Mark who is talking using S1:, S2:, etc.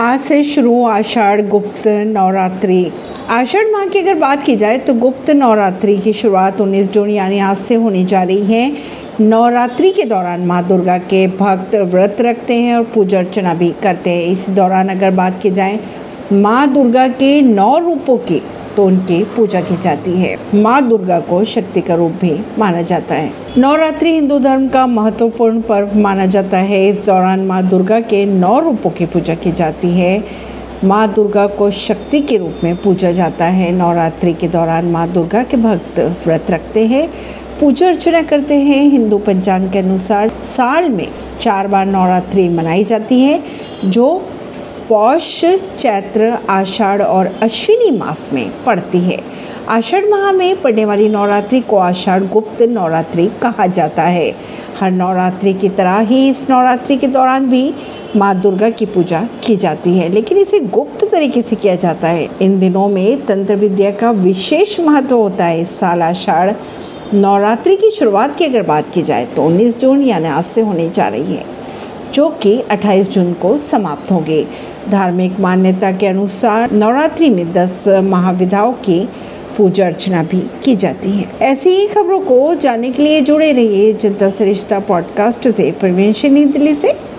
S1: आज से शुरू आषाढ़ गुप्त नवरात्रि। आषाढ़ माह की अगर बात की जाए तो गुप्त नवरात्रि की शुरुआत 19 जून, यानी आज से होने जा रही है। नवरात्रि के दौरान माँ दुर्गा के भक्त व्रत रखते हैं और पूजा अर्चना भी करते हैं। इस दौरान अगर बात की जाए, माँ दुर्गा के नौ रूपों की तो उनकी पूजा की जाती है। माँ दुर्गा को शक्ति का रूप भी माना जाता है। नवरात्रि हिंदू धर्म का महत्वपूर्ण पर्व माना जाता है। इस दौरान माँ दुर्गा के नौ रूपों की पूजा की जाती है। माँ दुर्गा को शक्ति के रूप में पूजा जाता है। नवरात्रि के दौरान माँ दुर्गा के भक्त व्रत रखते हैं। पूजा अर्चना करते हैं। हिंदू पंचांग के अनुसार साल में चार बार नवरात्रि मनाई जाती है, जो पौष, चैत्र, आषाढ़ और अश्विनी मास में पड़ती है। आषाढ़ माह में पड़ने वाली नवरात्रि को आषाढ़ गुप्त नवरात्रि कहा जाता है। हर नवरात्रि की तरह ही इस नवरात्रि के दौरान भी माँ दुर्गा की पूजा की जाती है, लेकिन इसे गुप्त तरीके से किया जाता है। इन दिनों में तंत्र विद्या का विशेष महत्व होता है। इस साल आषाढ़ नवरात्रि की शुरुआत की अगर बात की जाए तो 19 जून यानी आज से होने जा रही है। जो कि 28 जून को समाप्त होंगे। धार्मिक मान्यता के अनुसार नवरात्रि में 10 महाविधाओं की पूजा अर्चना भी की जाती है। ऐसी ही खबरों को जानने के लिए जुड़े रहिए जनता सरिश्ता पॉडकास्ट से। परवीन दिल्ली से।